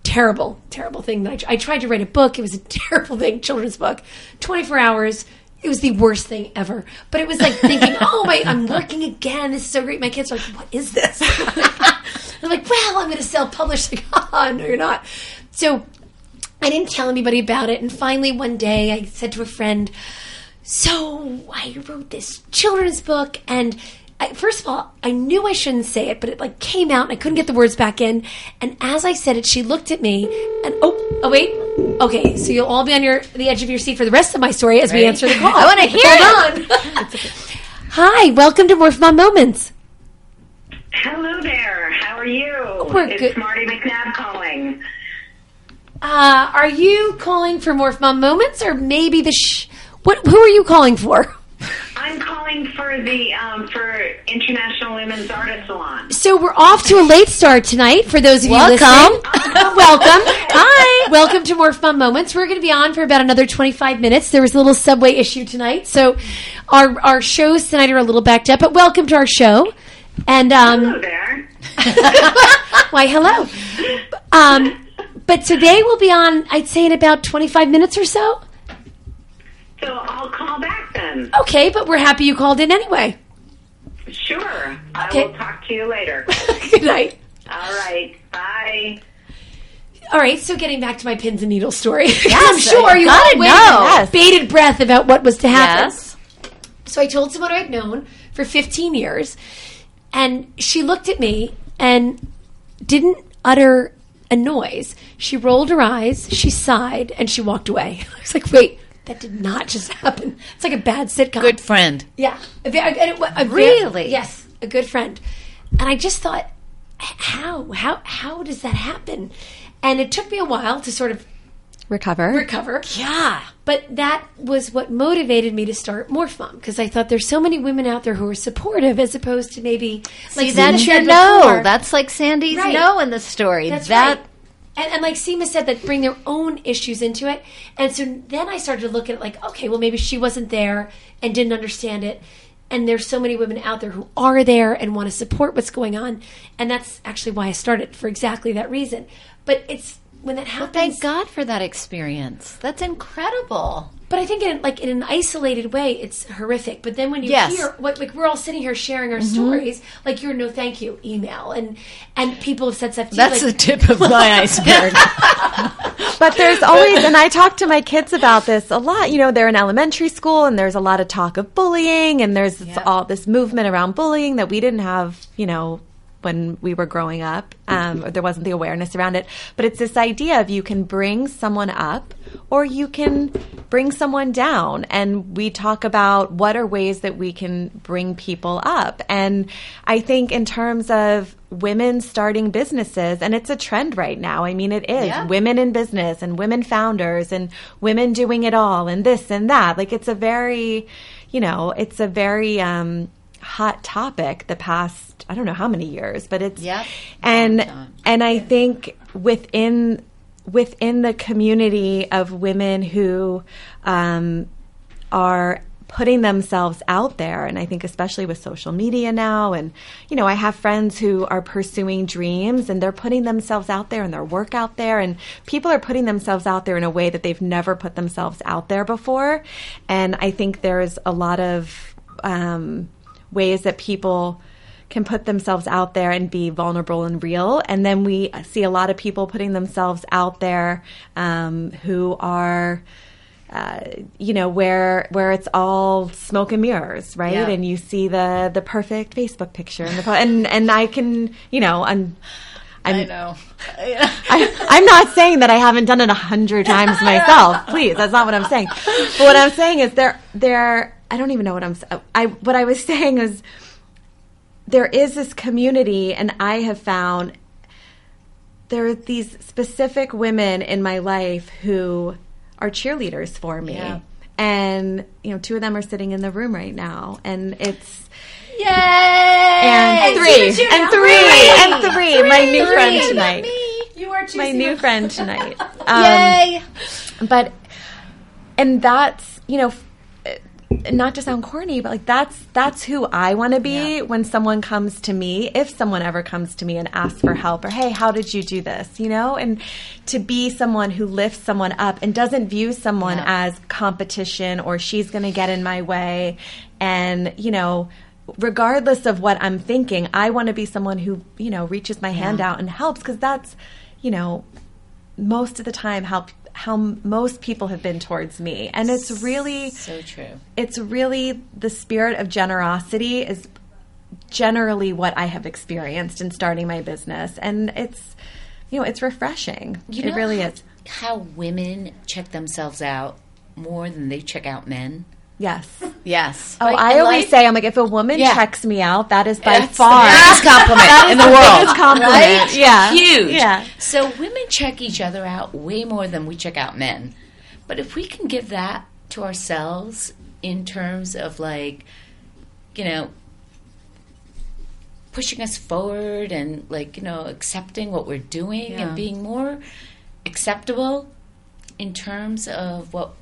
terrible, terrible thing that I, I tried to write a book. It was a terrible thing, children's book. 24 hours. It was the worst thing ever. But it was like thinking, oh my, I'm working again. This is so great. My kids are like, what is this? I'm like, well, I'm going to self-publish. Like, ah, no, you're not. So I didn't tell anybody about it. And finally, one day, I said to a friend, so I wrote this children's book, and I, first of all, I knew I shouldn't say it, but it like came out, and I couldn't get the words back in. And as I said it, she looked at me, and oh, oh wait, okay, so you'll all be on your the edge of your seat for the rest of my story as we answer the call. I wanna hear Hold on. Hi, welcome to Morph Mom Moments. Hello there. How are you? We're it's good. Marty McNabb calling. Uh, are you calling for Morph Mom Moments, or maybe the sh- what? Who are you calling for? I'm calling for the um, for International Women's Artist Salon. So we're off to a late start tonight. For those of Welcome. you listening, welcome. Welcome. Hi, welcome to Morph Mom Moments. We're going to be on for about another twenty-five minutes. There was a little subway issue tonight, so our our shows tonight are a little backed up. But welcome to our show. And um, Hello there. why, hello. Um, but today we'll be on. I'd say in about twenty-five minutes or so. So I'll call back then. Okay, but we're happy you called in anyway. Sure. I will talk to you later. Good night. All right. Bye. All right, so getting back to my pins and needles story. I'm sure you gotta all waited know. with bated breath about what was to happen. Yes. So I told someone I'd known for 15 years, and she looked at me and didn't utter a noise. She rolled her eyes, she sighed, and she walked away. I was like, wait, that did not just happen. It's like a bad sitcom. Good friend. Yeah. A, ve- a- a- a ve- Really? yes, a good friend. And I just thought, how, how, how does that happen? And it took me a while to sort of Recover. recover. Yeah. But that was what motivated me to start Morph Mom because I thought there's so many women out there who are supportive as opposed to maybe See, Seema that's your said no. That's like Sandy's Right. no in the story. That's that right. And, and like Seema said, that bring their own issues into it. And so then I started to look at it like, okay, well, maybe she wasn't there and didn't understand it. And there's so many women out there who are there and want to support what's going on. And that's actually why I started for exactly that reason. But it's when that happens. Thank God for that experience. That's incredible. But I think in like in an isolated way, it's horrific. But then when you Yes. hear what like we're all sitting here sharing our mm-hmm. stories, like your no thank you email, and and people have said stuff. To That's you, the tip of my iceberg. But there's always, and I talk to my kids about this a lot. You know, they're in elementary school, and there's a lot of talk of bullying, and there's all this movement around bullying that we didn't have, you know, when we were growing up. Um, or there wasn't the awareness around it. But it's this idea of you can bring someone up, or you can bring someone down. And we talk about what are ways that we can bring people up. And I think in terms of women starting businesses, and it's a trend right now. I mean, it is Yeah. women in business and women founders and women doing it all and this and that. Like it's a very, you know, it's a very um, hot topic the past I don't know how many years, but it's Yep. and and I think within within the community of women who um, are putting themselves out there and i think especially with social media now and you know i have friends who are pursuing dreams and they're putting themselves out there and their work out there and people are putting themselves out there in a way that they've never put themselves out there before and i think there's a lot of um, ways that people can put themselves out there and be vulnerable and real. And then we see a lot of people putting themselves out there um, who are. Uh, you know where where it's all smoke and mirrors, right? Yeah. And you see the the perfect Facebook picture, and the, and and I can, you know, I'm, I'm I know. I, I'm not saying that I haven't done it a hundred times myself. Please, that's not what I'm saying. But what I'm saying is there, there. I don't even know what I'm. I what I was saying is there is this community, and I have found there are these specific women in my life who are cheerleaders for me. Yeah. And, you know, two of them are sitting in the room right now. And it's, Yay! and three, and three, and three, my new friend tonight. You are My new friend tonight. Um, Yay! but and that's you know not to sound corny but like that's that's who i want to be when someone comes to me if someone ever comes to me and asks for help or hey how did you do this? You know? And to be someone who lifts someone up and doesn't view someone Yeah. as competition or she's going to get in my way. And you know regardless of what i'm thinking i want to be someone who you know reaches my hand out and helps because that's you know most of the time how how m- most people have been towards me and it's really So true. it's really the spirit of generosity is generally what i have experienced in starting my business and it's you know it's refreshing You it really how, is How women check themselves out more than they check out men. Yes Yes. oh Like, i always life- say i'm like if a woman Yeah. checks me out that is by That's far the biggest compliment in the world. biggest compliment yeah Huge. yeah So women check each other out way more than we check out men. But if we can give that to ourselves in terms of like, you know, pushing us forward and like, you know, accepting what we're doing Yeah. and being more acceptable in terms of what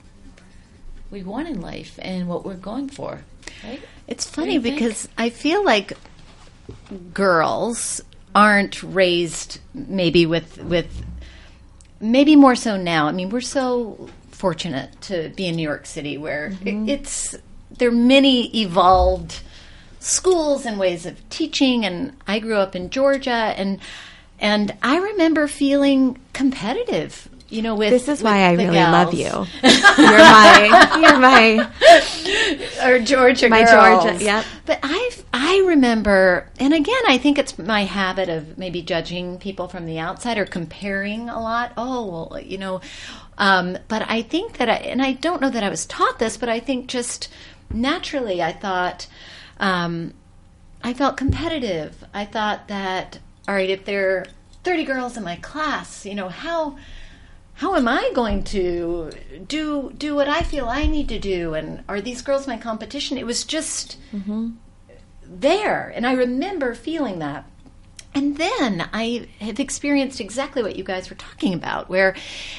we want in life and what we're going for. Right? It's funny you think? because I feel like girls aren't raised maybe with with maybe more so now. I mean, we're so fortunate to be in New York City where Mm-hmm. it- it's there are many evolved schools and ways of teaching and I grew up in Georgia and and I remember feeling competitive, you know, with this is why i really love you you're my you're my or Georgia My girls. Georgia, yep. But I I remember, and again, I think it's my habit of maybe judging people from the outside or comparing a lot. Oh, well, you know. Um, but I think that I, and I don't know that I was taught this, but I think just naturally, I thought, um, I felt competitive. I thought that, all right, if there are 30 girls in my class, you know, how how am I going to do do what I feel I need to do? And are these girls my competition? It was just mm-hmm. there, and I remember feeling that. And then I have experienced exactly what you guys were talking about, where,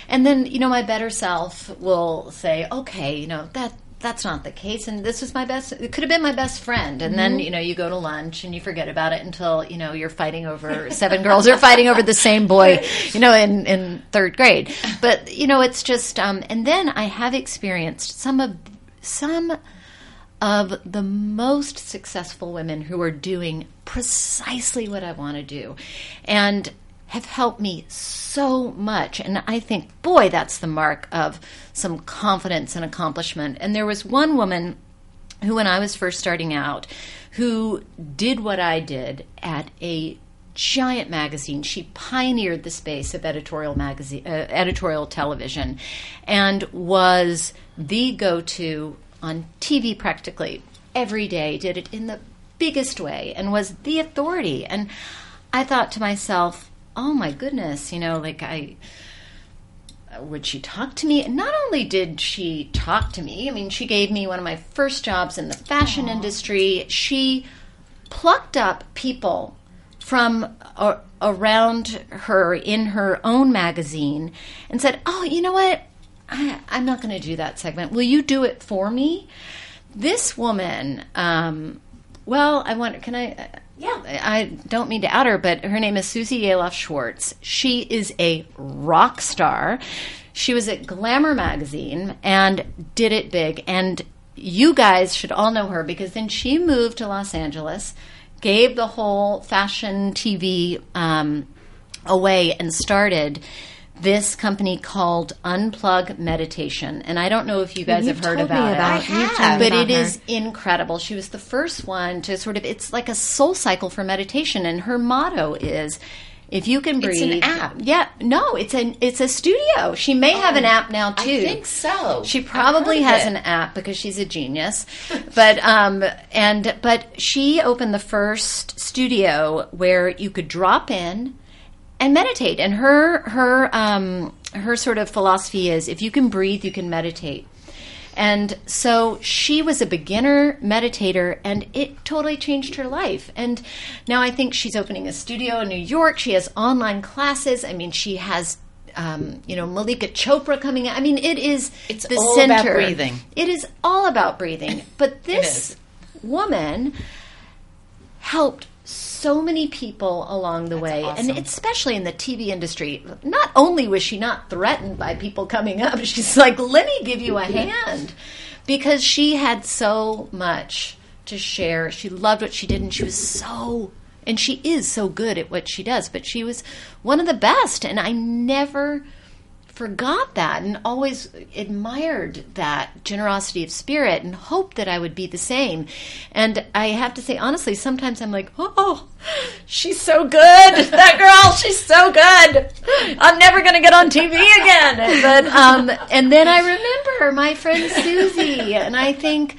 and then you know my better self will say, okay, you know that that's not the case, and this was my best. It could have been my best friend, and then you know you go to lunch and you forget about it until you know you're fighting over seven girls are fighting over the same boy, you know, in in third grade. But you know it's just, um, and then I have experienced some of some of the most successful women who are doing precisely what I want to do and have helped me so much. And I think, boy, that's the mark of some confidence and accomplishment. And there was one woman who, when I was first starting out, who did what I did at a giant magazine. She pioneered the space of editorial magazine, uh, editorial television, and was the go-to on TV practically every day. Did it in the biggest way and was the authority. And I thought to myself, "Oh my goodness, you know, like I." would she talk to me? And not only did she talk to me, I mean, she gave me one of my first jobs in the fashion industry. She plucked up people from a, around her in her own magazine and said, "Oh, you know what? I, I'm not going to do that segment. Will you do it for me?" This woman, um, well, I want. Can I? Yeah. I don't mean to out her, but her name is Suze Yalof Schwartz. She is a rock star. She was at Glamour magazine and did it big. And you guys should all know her because then she moved to Los Angeles, gave the whole fashion TV um, away, and started this company called Unplug Meditation. And I don't know if you guys You've have heard about, about- it. told me but it her. is incredible. She was the first one to sort of it's like a SoulCycle for meditation and her motto is if you can breathe, It's an app. Yeah, no, it's an it's a studio. She may have an app now too. I think so. She probably has it. an app because she's a genius. but um and but she opened the first studio where you could drop in and meditate. And her her um her sort of philosophy is if you can breathe, you can meditate. And so she was a beginner meditator, and it totally changed her life. And now I think she's opening a studio in New York. She has online classes. I mean, she has, um, you know, Mallika Chopra coming out. I mean, it is It's the all center. about breathing. It is all about breathing. But this woman helped so many people along the way. And especially in the tv industry not only was she not threatened by people coming up she's like let me give you a hand. Because she had so much to share. She loved what she did and she was so and she is so good at what she does but she was one of the best and i never forgot that and always admired that generosity of spirit and hoped that I would be the same. And I have to say, honestly, sometimes I'm like, oh, she's so good. That girl, she's so good. I'm never going to get on TV again. But, um, and then I remember my friend Suze, and I think,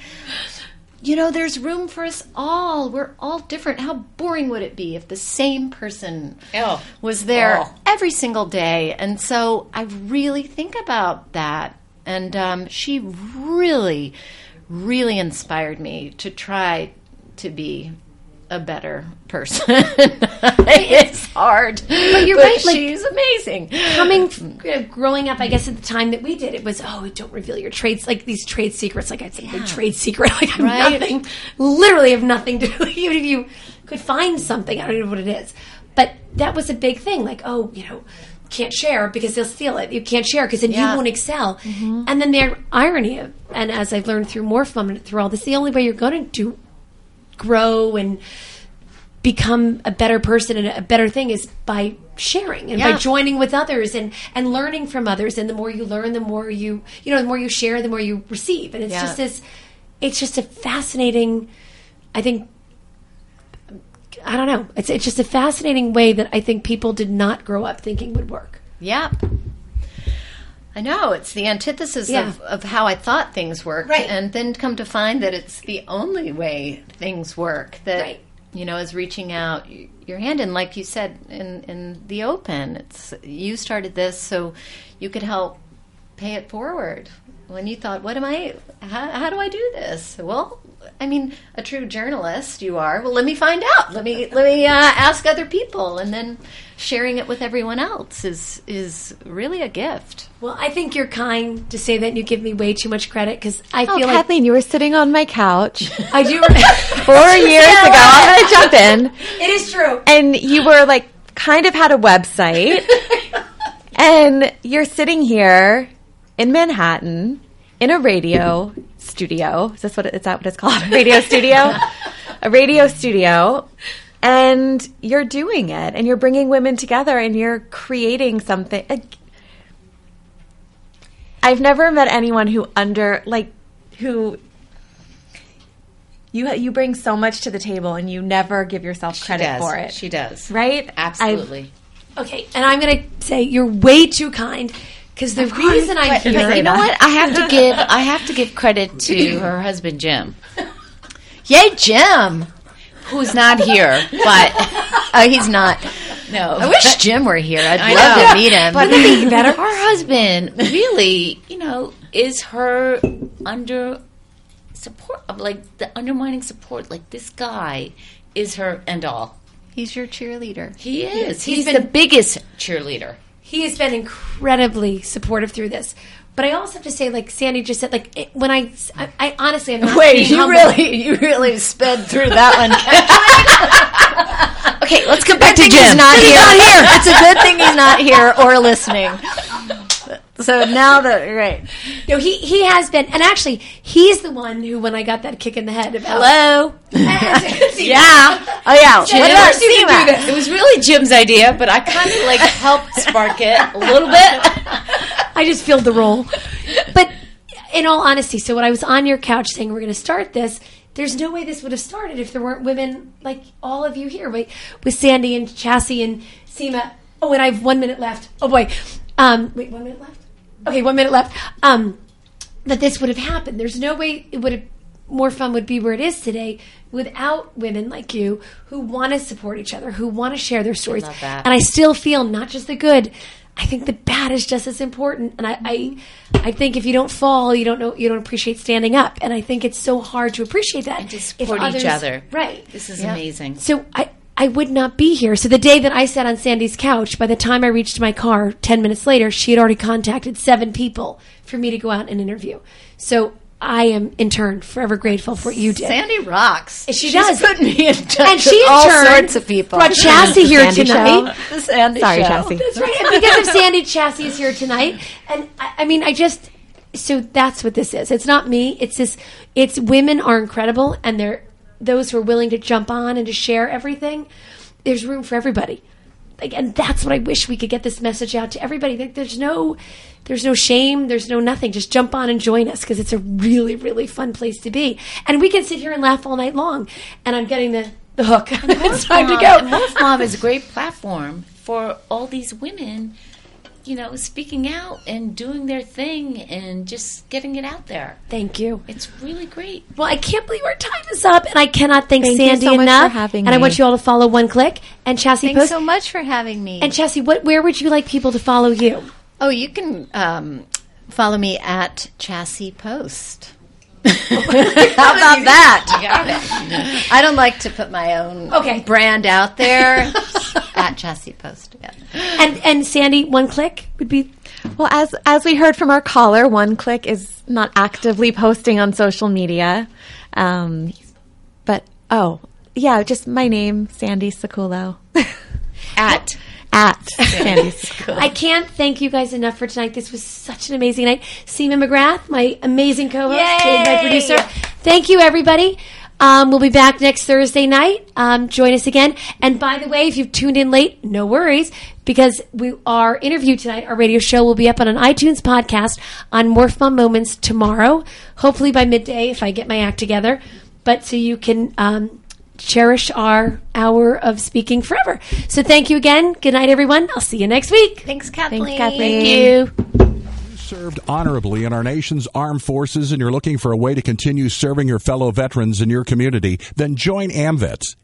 you know, there's room for us all. We're all different. How boring would it be if the same person Oh. was there Oh. every single day? And so I really think about that. And um, she really, really inspired me to try to be a better person. it's hard, but you're right, like- she's amazing. coming growing up i guess at the time that we did it was oh don't reveal your trades like these trade secrets like i'd say big trade secret like i'm Right. nothing literally have nothing to do even if you could find something i don't even know what it is but that was a big thing like oh you know can't share because they'll steal it you can't share because then Yeah. you won't excel mm-hmm. and then their irony of and as i've learned through Mom and through all this the only way you're going to grow and become a better person and a better thing is by sharing and by joining with others and and learning from others. And the more you learn the more you you know the more you share the more you receive. And it's Yeah. just this it's just a fascinating i think i don't know. It's it's just a fascinating way that i think people did not grow up thinking would work. Yep. I know it's the antithesis Yeah. of, of how I thought things worked, Right. and then come to find that it's the only way things work. That Right. you know is reaching out your hand, and like you said in in the open, it's you started this so you could help pay it forward. When you thought, "What am I? How, how do I do this?" Well, I mean, a true journalist you are. Well, let me find out. Let me let me uh, ask other people, and then sharing it with everyone else is is really a gift. well i think you're kind to say that and you give me way too much credit because i Oh, feel like Kathleen, you were sitting on my couch i do four years ago. I'm going to jump in. it is true And you were like, kind of had a website. and you're sitting here in Manhattan in a radio studio. Is this what it, is that what it's called? A radio studio? a radio studio. And you're doing it and you're bringing women together and you're creating something. I've never met anyone who under like who you you bring so much to the table and you never give yourself credit does. for it. She does. right? Absolutely. Okay, and I'm going to say you're way too kind because the reason I'm But you know what? I have to give I have to give credit to her husband Jim, Yay, Jim! who's not here, but Oh, he's not. no. I wish Jim were here. I'd I love know. to meet him. But better. Her husband really, you know, is her under support of like the undermining support. Like this guy is her end all. he's your cheerleader. He is. He's He's, been- the biggest cheerleader. He has been incredibly supportive through this. But I also have to say, like Sandy just said, like it, when I, I, I honestly not Wait, you humble. really, you really sped through that one. Okay, let's get back to Good thing Jim. He's not here. It's a good thing he's not here or listening. So now that right, No, he he has been, and actually, he's the one who, when I got that kick in the head about hello. yeah. Oh yeah. Jim, What about first you do Seema? It was really Jim's idea, but I kind of like helped spark it a little bit. I just filled the role. But in all honesty, so when I was on your couch saying we're going to start this, there's no way this would have started if there weren't women like all of you here, right? With Sandy and Chassie and Seema. Oh, and I have one minute left. Oh boy. Um, wait, one minute left. Okay, one minute left. Um, that this would have happened. There's no way it would have Morph Mom would be where it is today without women like you who want to support each other, who want to share their stories. that. And I still feel not just the good. I think the bad is just as important. And I, I, I think if you don't fall, you don't know, you don't appreciate standing up. And I think it's so hard to appreciate that. And to support each other. Right. This is amazing. So I, I would not be here. So the day that I sat on Sandy's couch, by the time I reached my car 10 minutes later, she had already contacted seven people for me to go out and interview. So I am in turn forever grateful for what you did. Sandy rocks. She She's does. put me in touch and she with in all turn sorts of people. brought Chassie here Sandy tonight. show. the Sandy Sorry, show. Chassie. That's right. And because of Sandy, Chassie is here tonight. And I, I mean, I just so that's what this is. It's not me. It's this. It's women are incredible, and they're those who are willing to jump on and to share everything. There's room for everybody. Like, and that's what I wish we could get this message out to everybody. Like, there's no, there's no shame. There's no nothing. Just jump on and join us because it's a really, really fun place to be. And we can sit here and laugh all night long. And I'm getting the the hook. it's time to go. Morph Mom is a great platform for all these women, you know, speaking out and doing their thing and just getting it out there. Thank you. It's really great. Well, I can't believe our time is up, and I cannot thank, Thank you Sandy so much enough. for having and I want you all to follow One Click and Chassie Thanks Post. so much for having me. and Chassie, what where would you like people to follow you? oh, you can um, follow me at Chassie Post. How about that? I don't like to put my own Okay. brand out there. at Chassie Post. Yeah. And and Sandy, One Click would be Well, as as we heard from our caller, One Click is not actively posting on social media, um, but oh yeah, just my name, Sandy Sakulo, At at Sandy. I can't thank you guys enough for tonight. This was such an amazing night. Seema McGrath, my amazing co-host, my producer. Thank you, everybody. Um, we'll be back next Thursday night. Um, join us again. And by the way, if you've tuned in late, no worries, because we our interview tonight, our radio show, will be up on an iTunes podcast on Morph Mom Moments tomorrow. Hopefully by midday, if I get my act together. But so you can um, cherish our hour of speaking forever. So thank you again. Good night, everyone. I'll see you next week. Thanks, Kathleen. Thanks, Kathleen. Thank you. served honorably in our nation's armed forces and you're looking for a way to continue serving your fellow veterans in your community, then join AMVETS.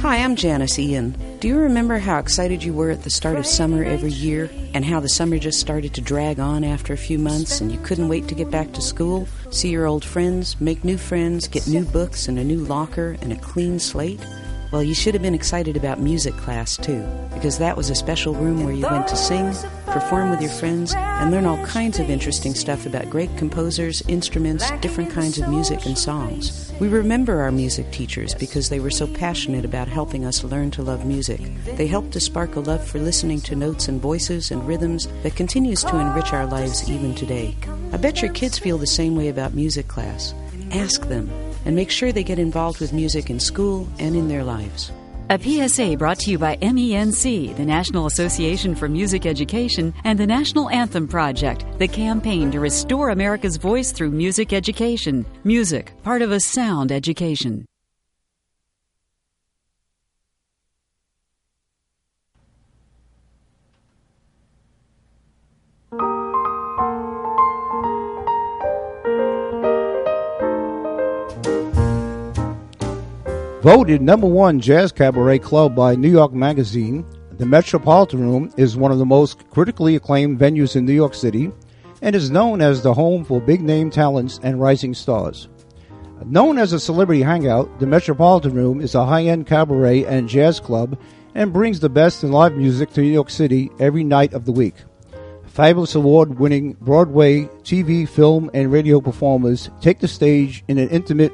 Hi, I'm Janis Ian. Do you remember how excited you were at the start of summer every year and how the summer just started to drag on after a few months and you couldn't wait to get back to school, see your old friends, make new friends, get new books and a new locker and a clean slate? Well, you should have been excited about music class too, because that was a special room where you went to sing, perform with your friends, and learn all kinds of interesting stuff about great composers, instruments, different kinds of music, and songs. We remember our music teachers because they were so passionate about helping us learn to love music. They helped to spark a love for listening to notes and voices and rhythms that continues to enrich our lives even today. I bet your kids feel the same way about music class. Ask them and make sure they get involved with music in school and in their lives. A PSA brought to you by MENC, the National Association for Music Education, and the National Anthem Project, the campaign to restore America's voice through music education. Music, part of a sound education. Voted number one jazz cabaret club by New York Magazine, the Metropolitan Room is one of the most critically acclaimed venues in New York City and is known as the home for big name talents and rising stars. Known as a celebrity hangout, the Metropolitan Room is a high end cabaret and jazz club and brings the best in live music to New York City every night of the week. Fabulous award winning Broadway, TV, film, and radio performers take the stage in an intimate